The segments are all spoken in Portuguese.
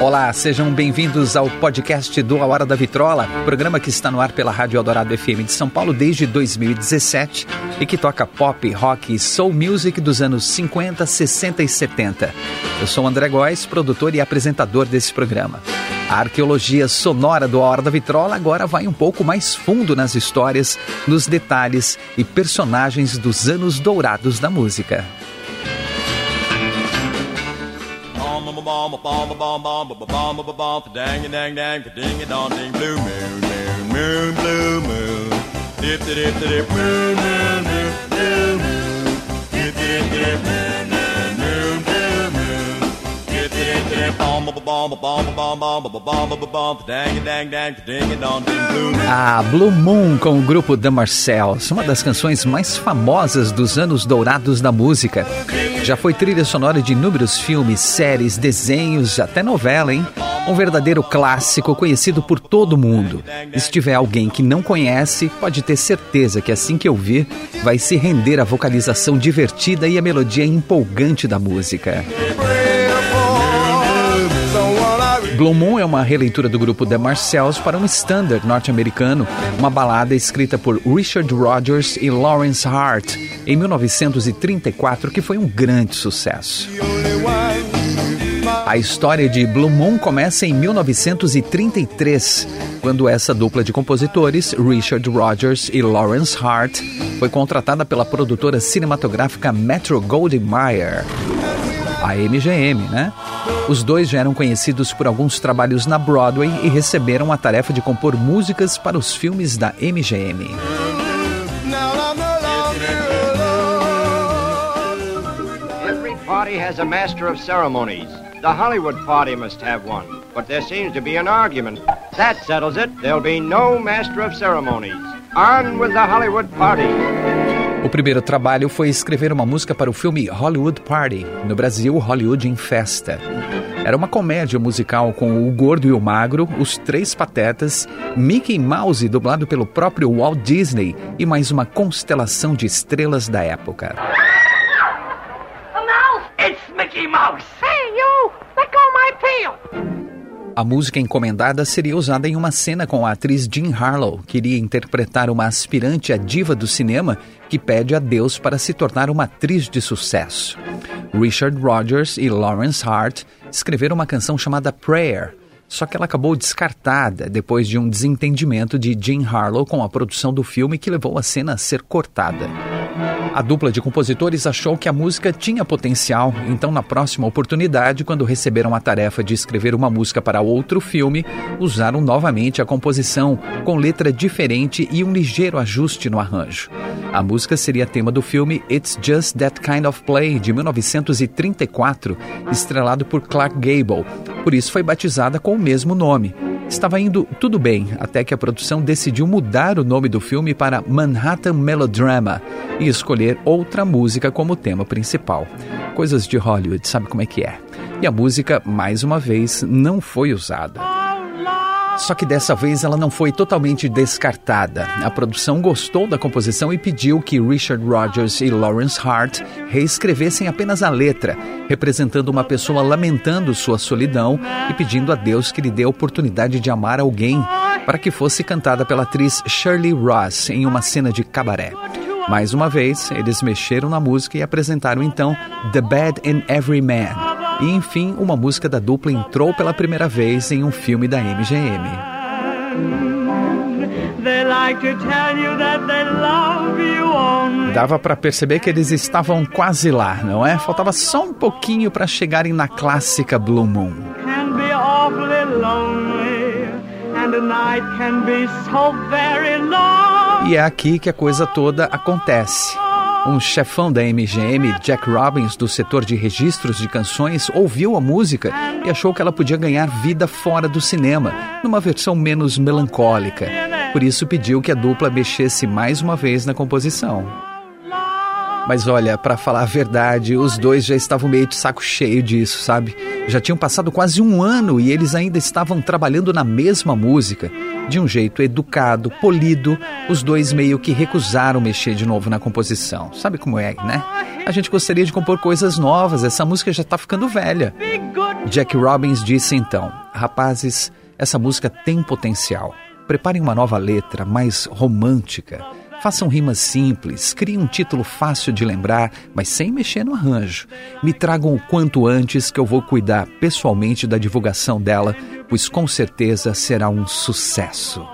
Olá, sejam bem-vindos ao podcast do A Hora da Vitrola, programa que está no ar pela Rádio Eldorado FM de São Paulo desde 2017 e que toca pop, rock e soul music dos anos 50, 60 e 70. Eu sou André Góes, produtor e apresentador desse programa. A arqueologia sonora do A Hora da Vitrola agora vai um pouco mais fundo nas histórias, nos detalhes e personagens dos anos dourados da música. Dang dang dang ding a dong ding blue moon moon moon blue moon dip dip dip moon moon moon moon dip dip dip moon a Ah, Blue Moon com o grupo The Marcells, uma das canções mais famosas dos anos dourados da música. Já foi trilha sonora de inúmeros filmes, séries, desenhos, até novela, hein? Um verdadeiro clássico conhecido por todo mundo. E se tiver alguém que não conhece, pode ter certeza que assim que ouvir, vai se render à vocalização divertida e a melodia empolgante da música. Blue Moon é uma releitura do grupo The Marcells para um standard norte-americano, uma balada escrita por Richard Rodgers e Lawrence Hart em 1934, que foi um grande sucesso. A história de Blue Moon começa em 1933, quando essa dupla de compositores, Richard Rodgers e Lawrence Hart, foi contratada pela produtora cinematográfica Metro Goldwyn Mayer a MGM, né? Os dois já eram conhecidos por alguns trabalhos na Broadway e receberam a tarefa de compor músicas para os filmes da MGM. Every party has a master of ceremonies. The Hollywood party must have one, but there seems to be an argument. That settles it. There'll be no master of ceremonies. On with the Hollywood party. O primeiro trabalho foi escrever uma música para o filme Hollywood Party, no Brasil, Hollywood em Festa. Era uma comédia musical com o gordo e o magro, os três patetas, Mickey Mouse dublado pelo próprio Walt Disney e mais uma constelação de estrelas da época. A mouse! It's Mickey Mouse! Hey you! Let go my tail! A música encomendada seria usada em uma cena com a atriz Jean Harlow, que iria interpretar uma aspirante à diva do cinema que pede a Deus para se tornar uma atriz de sucesso. Richard Rodgers e Lawrence Hart escreveram uma canção chamada Prayer, só que ela acabou descartada depois de um desentendimento de Jean Harlow com a produção do filme que levou a cena a ser cortada. A dupla de compositores achou que a música tinha potencial, então, na próxima oportunidade, quando receberam a tarefa de escrever uma música para outro filme, usaram novamente a composição, com letra diferente e um ligeiro ajuste no arranjo. A música seria tema do filme It's Just That Kind of Play, de 1934, estrelado por Clark Gable. Por isso foi batizada com o mesmo nome. Estava indo tudo bem até que a produção decidiu mudar o nome do filme para Manhattan Melodrama e escolher outra música como tema principal. Coisas de Hollywood, sabe como é que é? E a música, mais uma vez, não foi usada. Só que dessa vez ela não foi totalmente descartada. A produção gostou da composição e pediu que Richard Rodgers e Lawrence Hart reescrevessem apenas a letra, representando uma pessoa lamentando sua solidão e pedindo a Deus que lhe dê a oportunidade de amar alguém, para que fosse cantada pela atriz Shirley Ross em uma cena de cabaré. Mais uma vez, eles mexeram na música e apresentaram então The Bad in Every Man e enfim, uma música da dupla entrou pela primeira vez em um filme da MGM. Dava para perceber que eles estavam quase lá, não é? Faltava só um pouquinho para chegarem na clássica Blue Moon. E é aqui que a coisa toda acontece. Um chefão da MGM, Jack Robbins, do setor de registros de canções, ouviu a música e achou que ela podia ganhar vida fora do cinema, numa versão menos melancólica. Por isso pediu que a dupla mexesse mais uma vez na composição. Mas olha, para falar a verdade, os dois já estavam meio de saco cheio disso, sabe? Já tinham passado quase um ano e eles ainda estavam trabalhando na mesma música. De um jeito educado, polido, os dois meio que recusaram mexer de novo na composição. Sabe como é, né? A gente gostaria de compor coisas novas, essa música já está ficando velha. Jack Robbins disse então: Rapazes, essa música tem potencial. Preparem uma nova letra, mais romântica. Façam rimas simples, criem um título fácil de lembrar, mas sem mexer no arranjo. Me tragam o quanto antes que eu vou cuidar pessoalmente da divulgação dela, pois com certeza será um sucesso.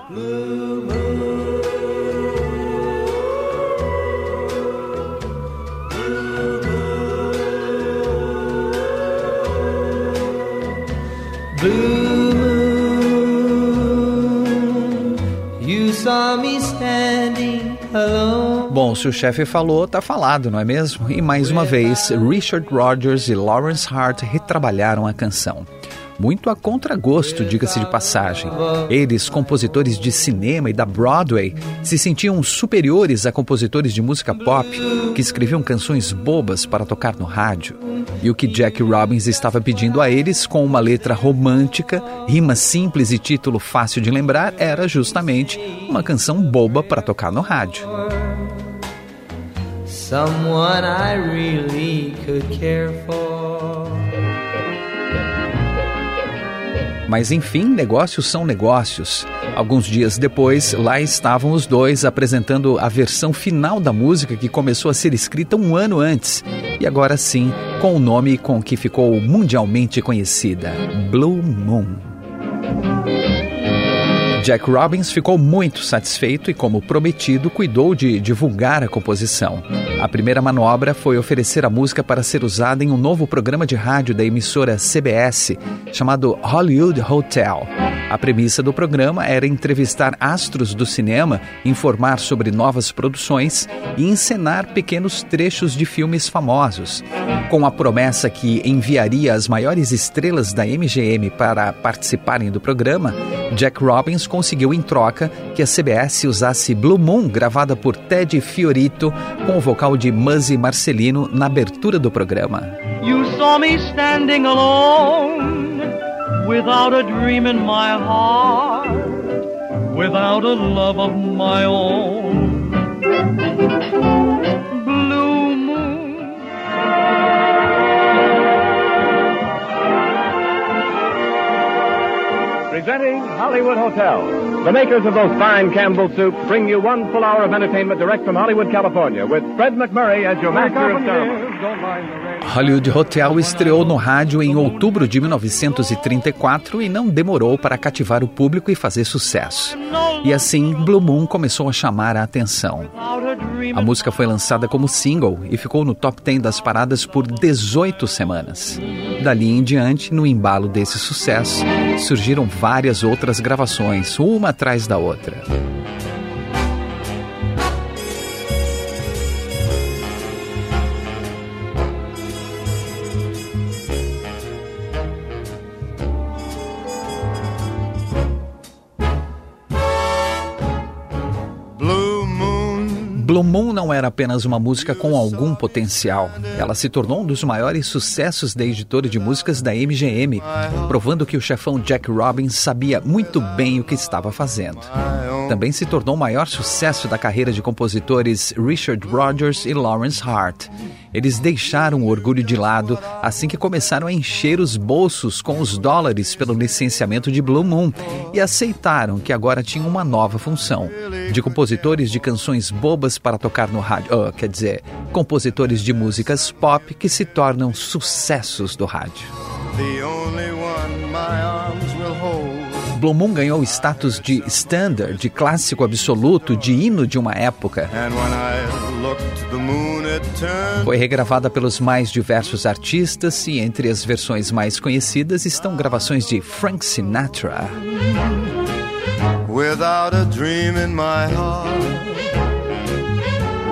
Blue moon, you saw me Bom, se o chefe falou, tá falado, não é mesmo? E mais uma vez, Richard Rodgers e Lawrence Hart retrabalharam a canção muito a contragosto, diga-se de passagem. Eles, compositores de cinema e da Broadway, se sentiam superiores a compositores de música pop que escreviam canções bobas para tocar no rádio. E o que Jack Robbins estava pedindo a eles, com uma letra romântica, rima simples e título fácil de lembrar, era justamente uma canção boba para tocar no rádio. Someone I really could care for. Mas enfim, negócios são negócios. Alguns dias depois, lá estavam os dois apresentando a versão final da música que começou a ser escrita um ano antes. E agora sim, com o nome com que ficou mundialmente conhecida: Blue Moon. Jack Robbins ficou muito satisfeito e, como prometido, cuidou de divulgar a composição. A primeira manobra foi oferecer a música para ser usada em um novo programa de rádio da emissora CBS, chamado Hollywood Hotel. A premissa do programa era entrevistar astros do cinema, informar sobre novas produções e encenar pequenos trechos de filmes famosos. Com a promessa que enviaria as maiores estrelas da MGM para participarem do programa, Jack Robbins conseguiu em troca que a CBS usasse Blue Moon, gravada por Ted Fiorito, com o vocal de Muzzy Marcelino na abertura do programa. You saw me standing alone, without a dream in my heart, without a love of my own. Presenting Hollywood Hotel. The makers of those fine Campbell soups bring you one full hour of entertainment direct from Hollywood, California, with Fred McMurray as your master of ceremonies. Hollywood Hotel estreou no rádio em outubro de 1934 e não demorou para cativar o público e fazer sucesso. E assim, Blue Moon começou a chamar a atenção. A música foi lançada como single e ficou no top 10 das paradas por 18 semanas. Dali em diante, no embalo desse sucesso, surgiram várias outras gravações, uma atrás da outra. Blue Moon não era apenas uma música com algum potencial. Ela se tornou um dos maiores sucessos da editora de músicas da MGM, provando que o chefão Jack Robbins sabia muito bem o que estava fazendo. Também se tornou o maior sucesso da carreira de compositores Richard Rodgers e Lawrence Hart. Eles deixaram o orgulho de lado assim que começaram a encher os bolsos com os dólares pelo licenciamento de Blue Moon e aceitaram que agora tinham uma nova função: de compositores de canções bobas para tocar no rádio, oh, quer dizer, compositores de músicas pop que se tornam sucessos do rádio. Blue Moon ganhou o status de standard, de clássico absoluto, de hino de uma época. Foi regravada pelos mais diversos artistas e entre as versões mais conhecidas estão gravações de Frank Sinatra. Without a dream in my heart,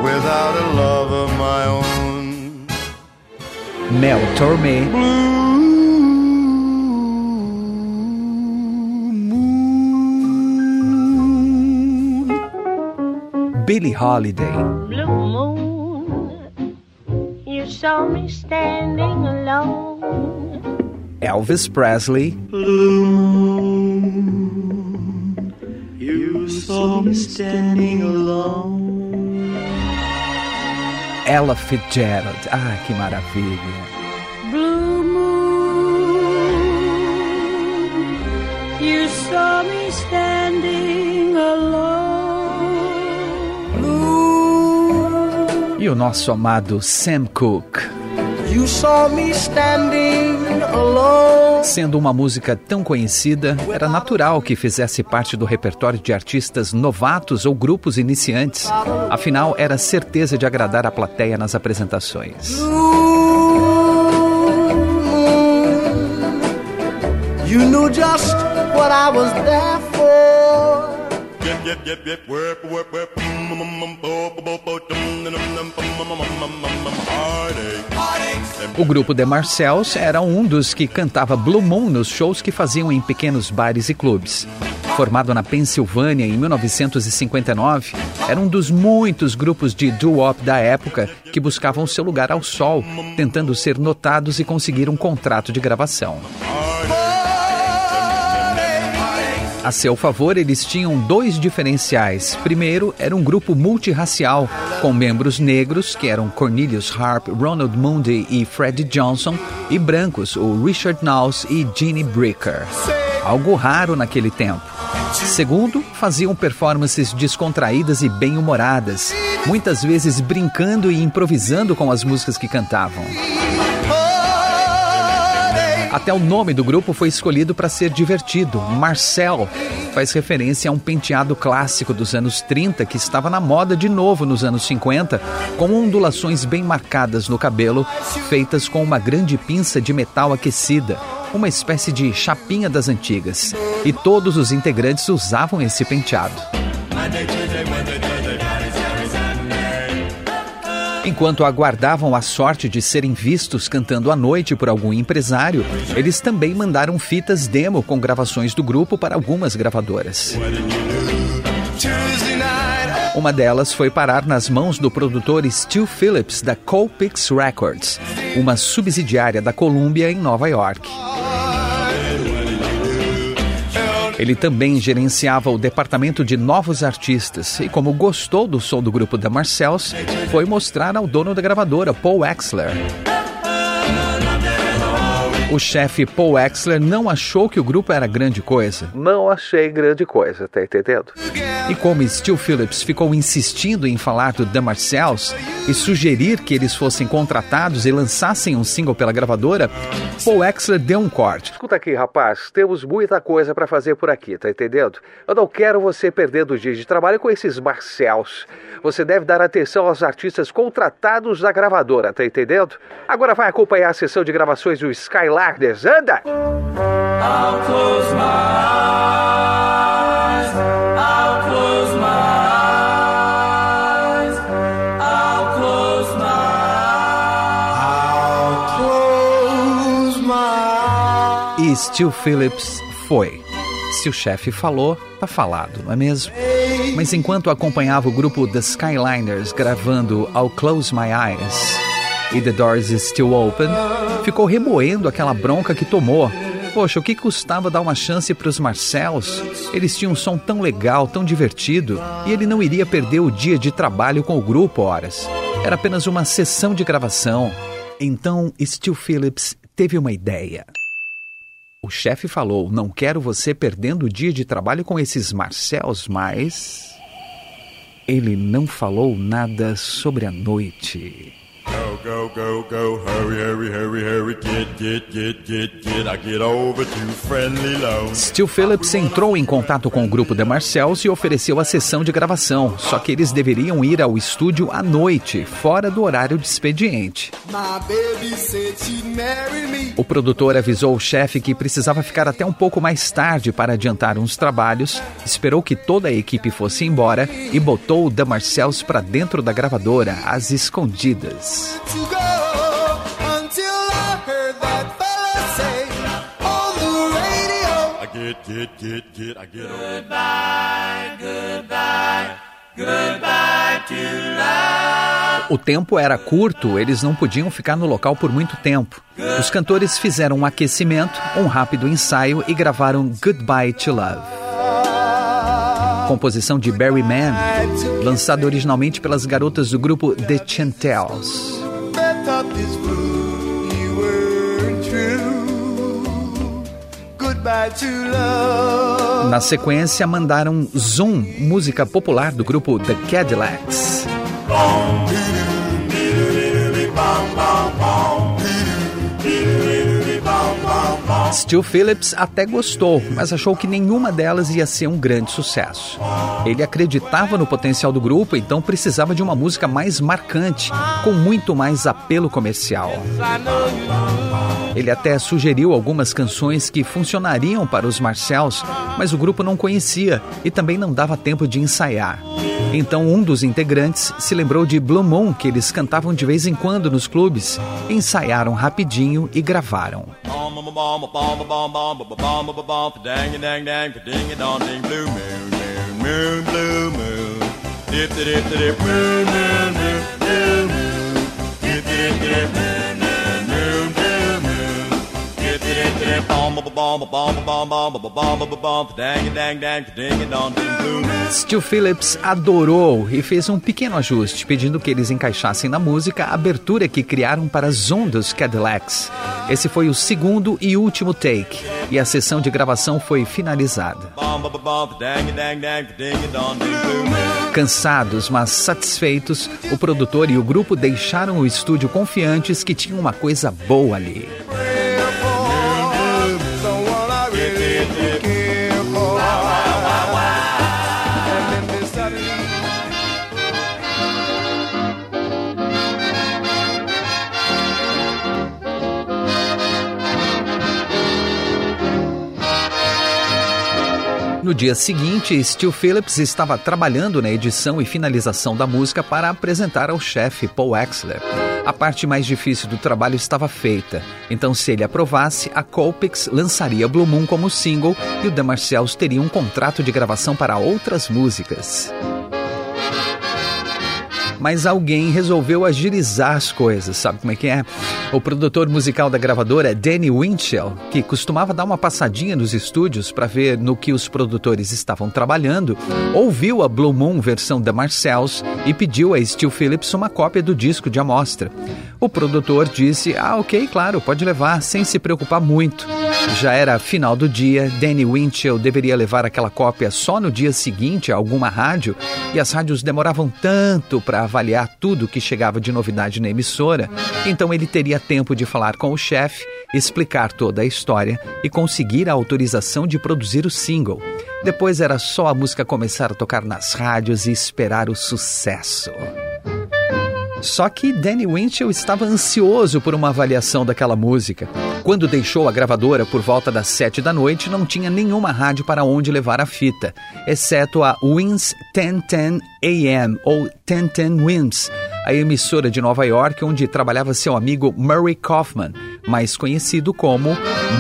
without a love of my own. Mel Torme. Billie Holiday. Blue moon, you saw me standing alone. Elvis Presley. Blue moon, you saw me standing alone. Ella Fitzgerald. Ah, que maravilha. Blue moon, you saw me standing alone. E o nosso amado Sam Cooke. You saw me standing alone. Sendo uma música tão conhecida, era natural que fizesse parte do repertório de artistas novatos ou grupos iniciantes. Afinal, era certeza de agradar a plateia nas apresentações. You knew just what I was there for. Yep, yep, yep, work, work, work. O grupo The Marcells era um dos que cantava Blue Moon nos shows que faziam em pequenos bares e clubes. Formado na Pensilvânia em 1959, era um dos muitos grupos de doo-wop da época que buscavam seu lugar ao sol, tentando ser notados e conseguir um contrato de gravação. A seu favor, eles tinham dois diferenciais. Primeiro, era um grupo multirracial, com membros negros, que eram Cornelius Harp, Ronald Mundy e Freddie Johnson, e brancos, o Richard Knauss e Gene Bricker. Algo raro naquele tempo. Segundo, faziam performances descontraídas e bem-humoradas, muitas vezes brincando e improvisando com as músicas que cantavam. Até o nome do grupo foi escolhido para ser divertido. Marcel faz referência a um penteado clássico dos anos 30 que estava na moda de novo nos anos 50, com ondulações bem marcadas no cabelo, feitas com uma grande pinça de metal aquecida, uma espécie de chapinha das antigas. E todos os integrantes usavam esse penteado. Enquanto aguardavam a sorte de serem vistos cantando à noite por algum empresário, eles também mandaram fitas demo com gravações do grupo para algumas gravadoras. Uma delas foi parar nas mãos do produtor Stu Phillips da Colpix Records, uma subsidiária da Columbia em Nova York. Ele também gerenciava o departamento de novos artistas e, como gostou do som do grupo da Marcells, foi mostrar ao dono da gravadora, Paul Exler. O chefe Paul Exler não achou que o grupo era grande coisa. Não achei grande coisa, tá entendendo? E como Stu Phillips ficou insistindo em falar do The Marcells e sugerir que eles fossem contratados e lançassem um single pela gravadora, Paul Exler deu um corte. Escuta aqui, rapaz, temos muita coisa para fazer por aqui, tá entendendo? Eu não quero você perdendo dias de trabalho com esses Marcells. Você deve dar atenção aos artistas contratados da gravadora, tá entendendo? Agora vai acompanhar a sessão de gravações do Skylarders, anda! I'll close my eyes, E Stu Phillips foi. Se o chefe falou, tá falado, não é mesmo? Mas enquanto acompanhava o grupo The Skyliners gravando I'll Close My Eyes e The Doors Is Still Open, ficou remoendo aquela bronca que tomou. Poxa, o que custava dar uma chance para os Marcells? Eles tinham um som tão legal, tão divertido, e ele não iria perder o dia de trabalho com o grupo, horas. Era apenas uma sessão de gravação. Então, Stu Phillips teve uma ideia. O chefe falou: Não quero você perdendo o dia de trabalho com esses Marcels, mas. Ele não falou nada sobre a noite go, go, go, hurry, hurry, hurry, hurry, get, get, get, get, get, I get over to friendly low. Stu Phillips entrou em contato com o grupo The Marcells e ofereceu a sessão de gravação, só que eles deveriam ir ao estúdio à noite, fora do horário de expediente. O produtor avisou o chefe que precisava ficar até um pouco mais tarde para adiantar uns trabalhos, esperou que toda a equipe fosse embora e botou o The Marcells para dentro da gravadora, às escondidas. Get, get, get, I get Goodbye, goodbye, goodbye to love. O tempo era curto, eles não podiam ficar no local por muito tempo. Os cantores fizeram um aquecimento, um rápido ensaio e gravaram Goodbye to Love. Composição de Barry Mann, lançada originalmente pelas garotas do grupo The Chantels. Na sequência, mandaram Zoom, música popular do grupo The Cadillacs. Stu Phillips até gostou, mas achou que nenhuma delas ia ser um grande sucesso. Ele acreditava no potencial do grupo, então precisava de uma música mais marcante, com muito mais apelo comercial. Ele até sugeriu algumas canções que funcionariam para os Marcells, mas o grupo não conhecia e também não dava tempo de ensaiar. Então um dos integrantes se lembrou de Blue Moon, que eles cantavam de vez em quando nos clubes, ensaiaram rapidinho e gravaram. Stu Phillips adorou e fez um pequeno ajuste, pedindo que eles encaixassem na música a abertura que criaram para as ondas Cadillacs. Esse foi o segundo e último take, e a sessão de gravação foi finalizada. Cansados, mas satisfeitos, o produtor e o grupo deixaram o estúdio confiantes que tinha uma coisa boa ali. No dia seguinte, Stu Phillips estava trabalhando na edição e finalização da música para apresentar ao chefe Paul Axler. A parte mais difícil do trabalho estava feita, então se ele aprovasse, a Colpix lançaria Blue Moon como single e o The Marcells teria um contrato de gravação para outras músicas mas alguém resolveu agilizar as coisas, sabe como é que é? O produtor musical da gravadora, Danny Winchell, que costumava dar uma passadinha nos estúdios para ver no que os produtores estavam trabalhando, ouviu a Blue Moon versão da Marcells e pediu a Steel Phillips uma cópia do disco de amostra. O produtor disse: Ah, ok, claro, pode levar, sem se preocupar muito. Já era final do dia, Danny Winchell deveria levar aquela cópia só no dia seguinte a alguma rádio, e as rádios demoravam tanto para avaliar tudo que chegava de novidade na emissora, então ele teria tempo de falar com o chefe, explicar toda a história e conseguir a autorização de produzir o single. Depois era só a música começar a tocar nas rádios e esperar o sucesso. Só que Danny Winchell estava ansioso por uma avaliação daquela música. Quando deixou a gravadora por volta das sete da noite, não tinha nenhuma rádio para onde levar a fita, exceto a Wins 1010 AM ou 1010 Wins, a emissora de Nova York onde trabalhava seu amigo Murray Kaufman, mais conhecido como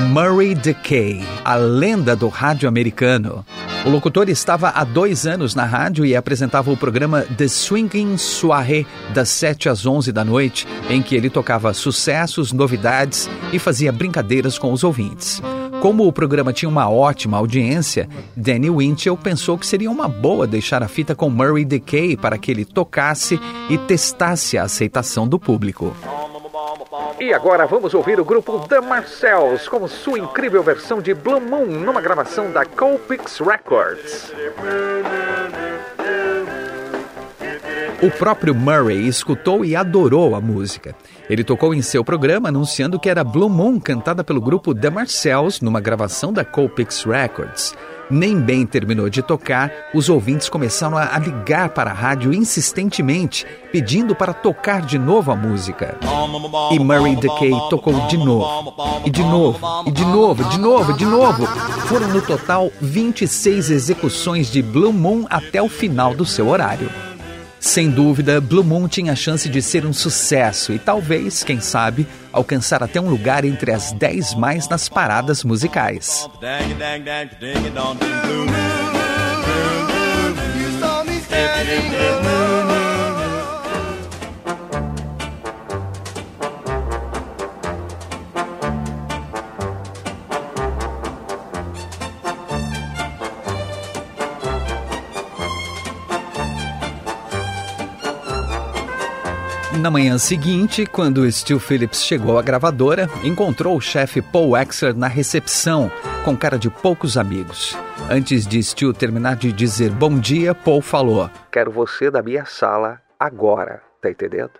Murray Decay, a lenda do rádio americano. O locutor estava há dois anos na rádio e apresentava o programa The Swinging Soirée, das 7 às 11 da noite, em que ele tocava sucessos, novidades e fazia brincadeiras com os ouvintes. Como o programa tinha uma ótima audiência, Danny Winchell pensou que seria uma boa deixar a fita com Murray Decay para que ele tocasse e testasse a aceitação do público. E agora vamos ouvir o grupo The Marcells com sua incrível versão de Blue Moon numa gravação da Colpix Records. O próprio Murray escutou e adorou a música. Ele tocou em seu programa anunciando que era Blue Moon cantada pelo grupo The Marcells numa gravação da Colpix Records. Nem bem terminou de tocar, os ouvintes começaram a ligar para a rádio insistentemente, pedindo para tocar de novo a música. E Murray Decay tocou de novo, e de novo, e de novo, de novo, de novo. Foram no total 26 execuções de Blue Moon até o final do seu horário. Sem dúvida, Blue Moon tinha a chance de ser um sucesso e talvez, quem sabe, alcançar até um lugar entre as 10 mais nas paradas musicais. Na manhã seguinte, quando Stu Phillips chegou à gravadora, encontrou o chefe Paul Wexler na recepção, com cara de poucos amigos. Antes de Stu terminar de dizer bom dia, Paul falou: Quero você na minha sala agora, tá entendendo?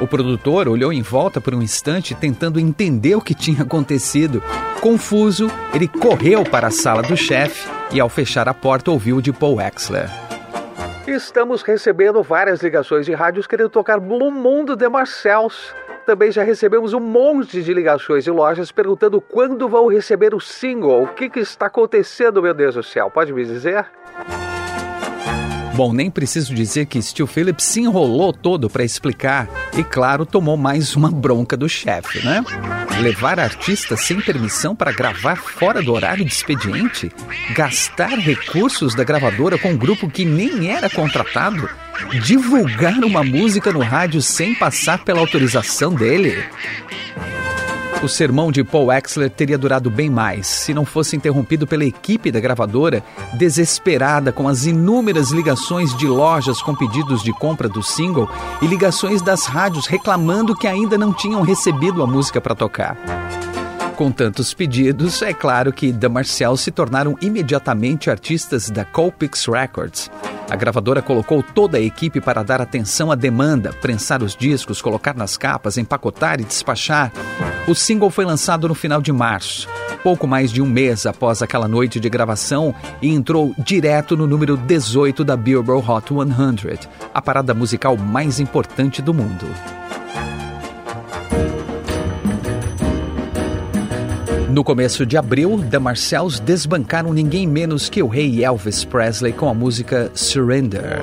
O produtor olhou em volta por um instante, tentando entender o que tinha acontecido. Confuso, ele correu para a sala do chefe e, ao fechar a porta, ouviu de Paul Wexler. Estamos recebendo várias ligações de rádios querendo tocar Blue Mundo de Marcels. Também já recebemos um monte de ligações de lojas perguntando quando vão receber o single. O que, que está acontecendo, meu Deus do céu? Pode me dizer? Bom, nem preciso dizer que Stu Phillips se enrolou todo para explicar e, claro, tomou mais uma bronca do chefe, né? Levar artistas sem permissão para gravar fora do horário de expediente? Gastar recursos da gravadora com um grupo que nem era contratado? Divulgar uma música no rádio sem passar pela autorização dele? O sermão de Paul Wexler teria durado bem mais se não fosse interrompido pela equipe da gravadora, desesperada com as inúmeras ligações de lojas com pedidos de compra do single e ligações das rádios reclamando que ainda não tinham recebido a música para tocar. Com tantos pedidos, é claro que The Marcel se tornaram imediatamente artistas da Colpix Records. A gravadora colocou toda a equipe para dar atenção à demanda, prensar os discos, colocar nas capas, empacotar e despachar. O single foi lançado no final de março, pouco mais de um mês após aquela noite de gravação, e entrou direto no número 18 da Billboard Hot 100, a parada musical mais importante do mundo. No começo de abril, The Marcells desbancaram ninguém menos que o rei Elvis Presley com a música Surrender.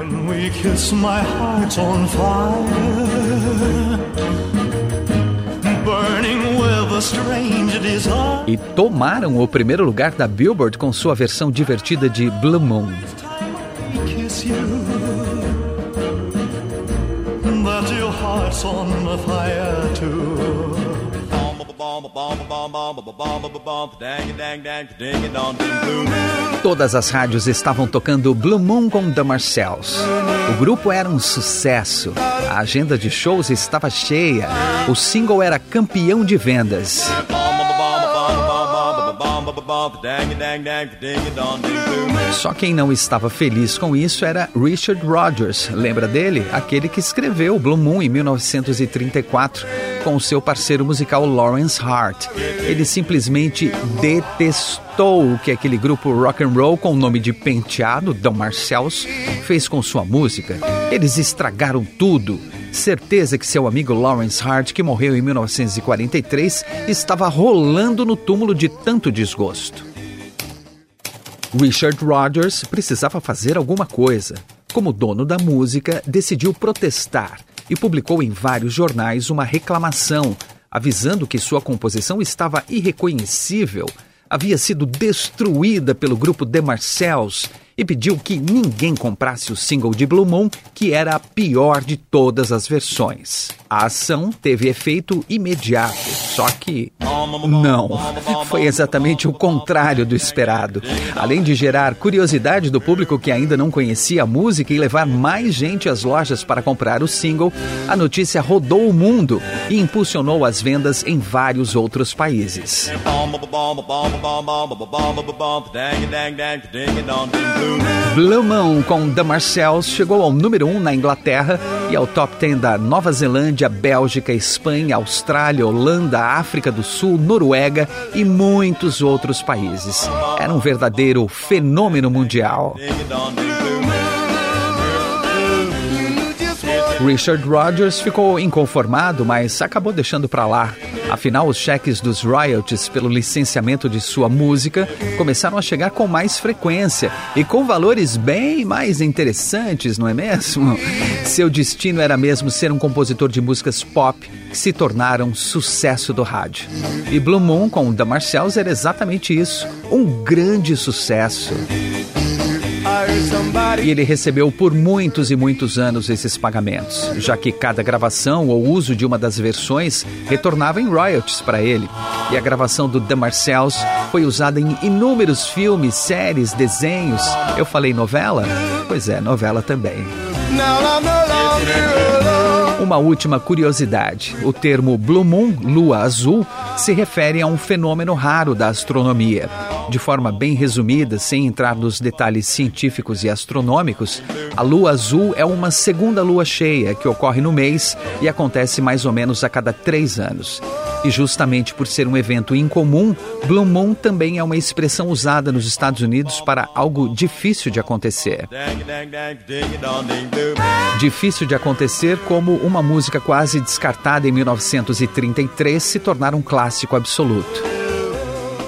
E tomaram o primeiro lugar da Billboard com sua versão divertida de Blue Moon. But your heart's on fire too. Todas as rádios estavam tocando Blue Moon com The Marcells. O grupo era um sucesso. A agenda de shows estava cheia. O single era campeão de vendas. Só quem não estava feliz com isso era Richard Rodgers. Lembra dele? Aquele que escreveu Blue Moon em 1934 com seu parceiro musical Lawrence Hart. Ele simplesmente detestou o que aquele grupo rock and roll com o nome de Penteado, The Marcells, fez com sua música. Eles estragaram tudo. Certeza que seu amigo Lawrence Hart, que morreu em 1943, estava rolando no túmulo de tanto desgosto. Richard Rodgers precisava fazer alguma coisa. Como dono da música, decidiu protestar e publicou em vários jornais uma reclamação, avisando que sua composição estava irreconhecível, havia sido destruída pelo grupo The Marcells e pediu que ninguém comprasse o single de Blue Moon, que era a pior de todas as versões. A ação teve efeito imediato, só que não, foi exatamente o contrário do esperado. Além de gerar curiosidade do público que ainda não conhecia a música e levar mais gente às lojas para comprar o single, a notícia rodou o mundo e impulsionou as vendas em vários outros países. Blue Moon com The Marcells chegou ao número 1 um na Inglaterra e ao top 10 da Nova Zelândia, Bélgica, Espanha, Austrália, Holanda, África do Sul, Noruega e muitos outros países. Era um verdadeiro fenômeno mundial. Richard Rodgers ficou inconformado, mas acabou deixando para lá. Afinal, os cheques dos royalties pelo licenciamento de sua música começaram a chegar com mais frequência e com valores bem mais interessantes, não é mesmo? Seu destino era mesmo ser um compositor de músicas pop que se tornaram sucesso do rádio. E Blue Moon com The Marcells era exatamente isso, um grande sucesso. E ele recebeu por muitos e muitos anos esses pagamentos, já que cada gravação ou uso de uma das versões retornava em royalties para ele. E a gravação do The Marcells foi usada em inúmeros filmes, séries, desenhos. Eu falei novela? Pois é, novela também. Now Uma última curiosidade: o termo Blue Moon, lua azul, se refere a um fenômeno raro da astronomia. De forma bem resumida, sem entrar nos detalhes científicos e astronômicos, a lua azul é uma segunda lua cheia que ocorre no mês e acontece mais ou menos a cada três anos. E justamente por ser um evento incomum, Blue Moon também é uma expressão usada nos Estados Unidos para algo difícil de acontecer. Difícil de acontecer como uma música quase descartada em 1933 se tornar um clássico absoluto.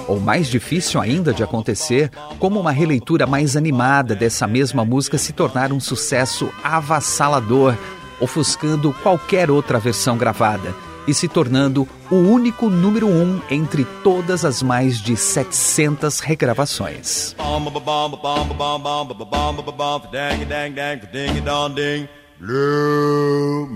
Ou mais difícil ainda de acontecer, como uma releitura mais animada dessa mesma música se tornar um sucesso avassalador, ofuscando qualquer outra versão gravada e se tornando o único número um entre todas as mais de 700 regravações. Blue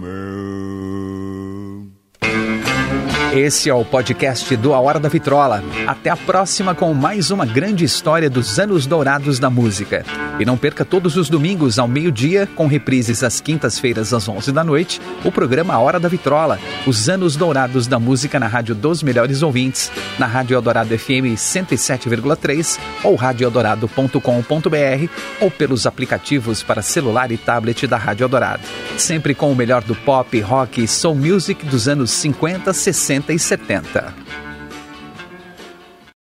esse é o podcast do A Hora da Vitrola. Até a próxima com mais uma grande história dos anos dourados da música. E não perca todos os domingos ao meio-dia, com reprises às quintas-feiras às 11 da noite, o programa A Hora da Vitrola, os anos dourados da música na Rádio dos Melhores Ouvintes, na Rádio Eldorado FM 107,3 ou radioeldorado.com.br ou pelos aplicativos para celular e tablet da Rádio Eldorado. Sempre com o melhor do pop, rock e soul music dos anos 50, 60 60 e 70.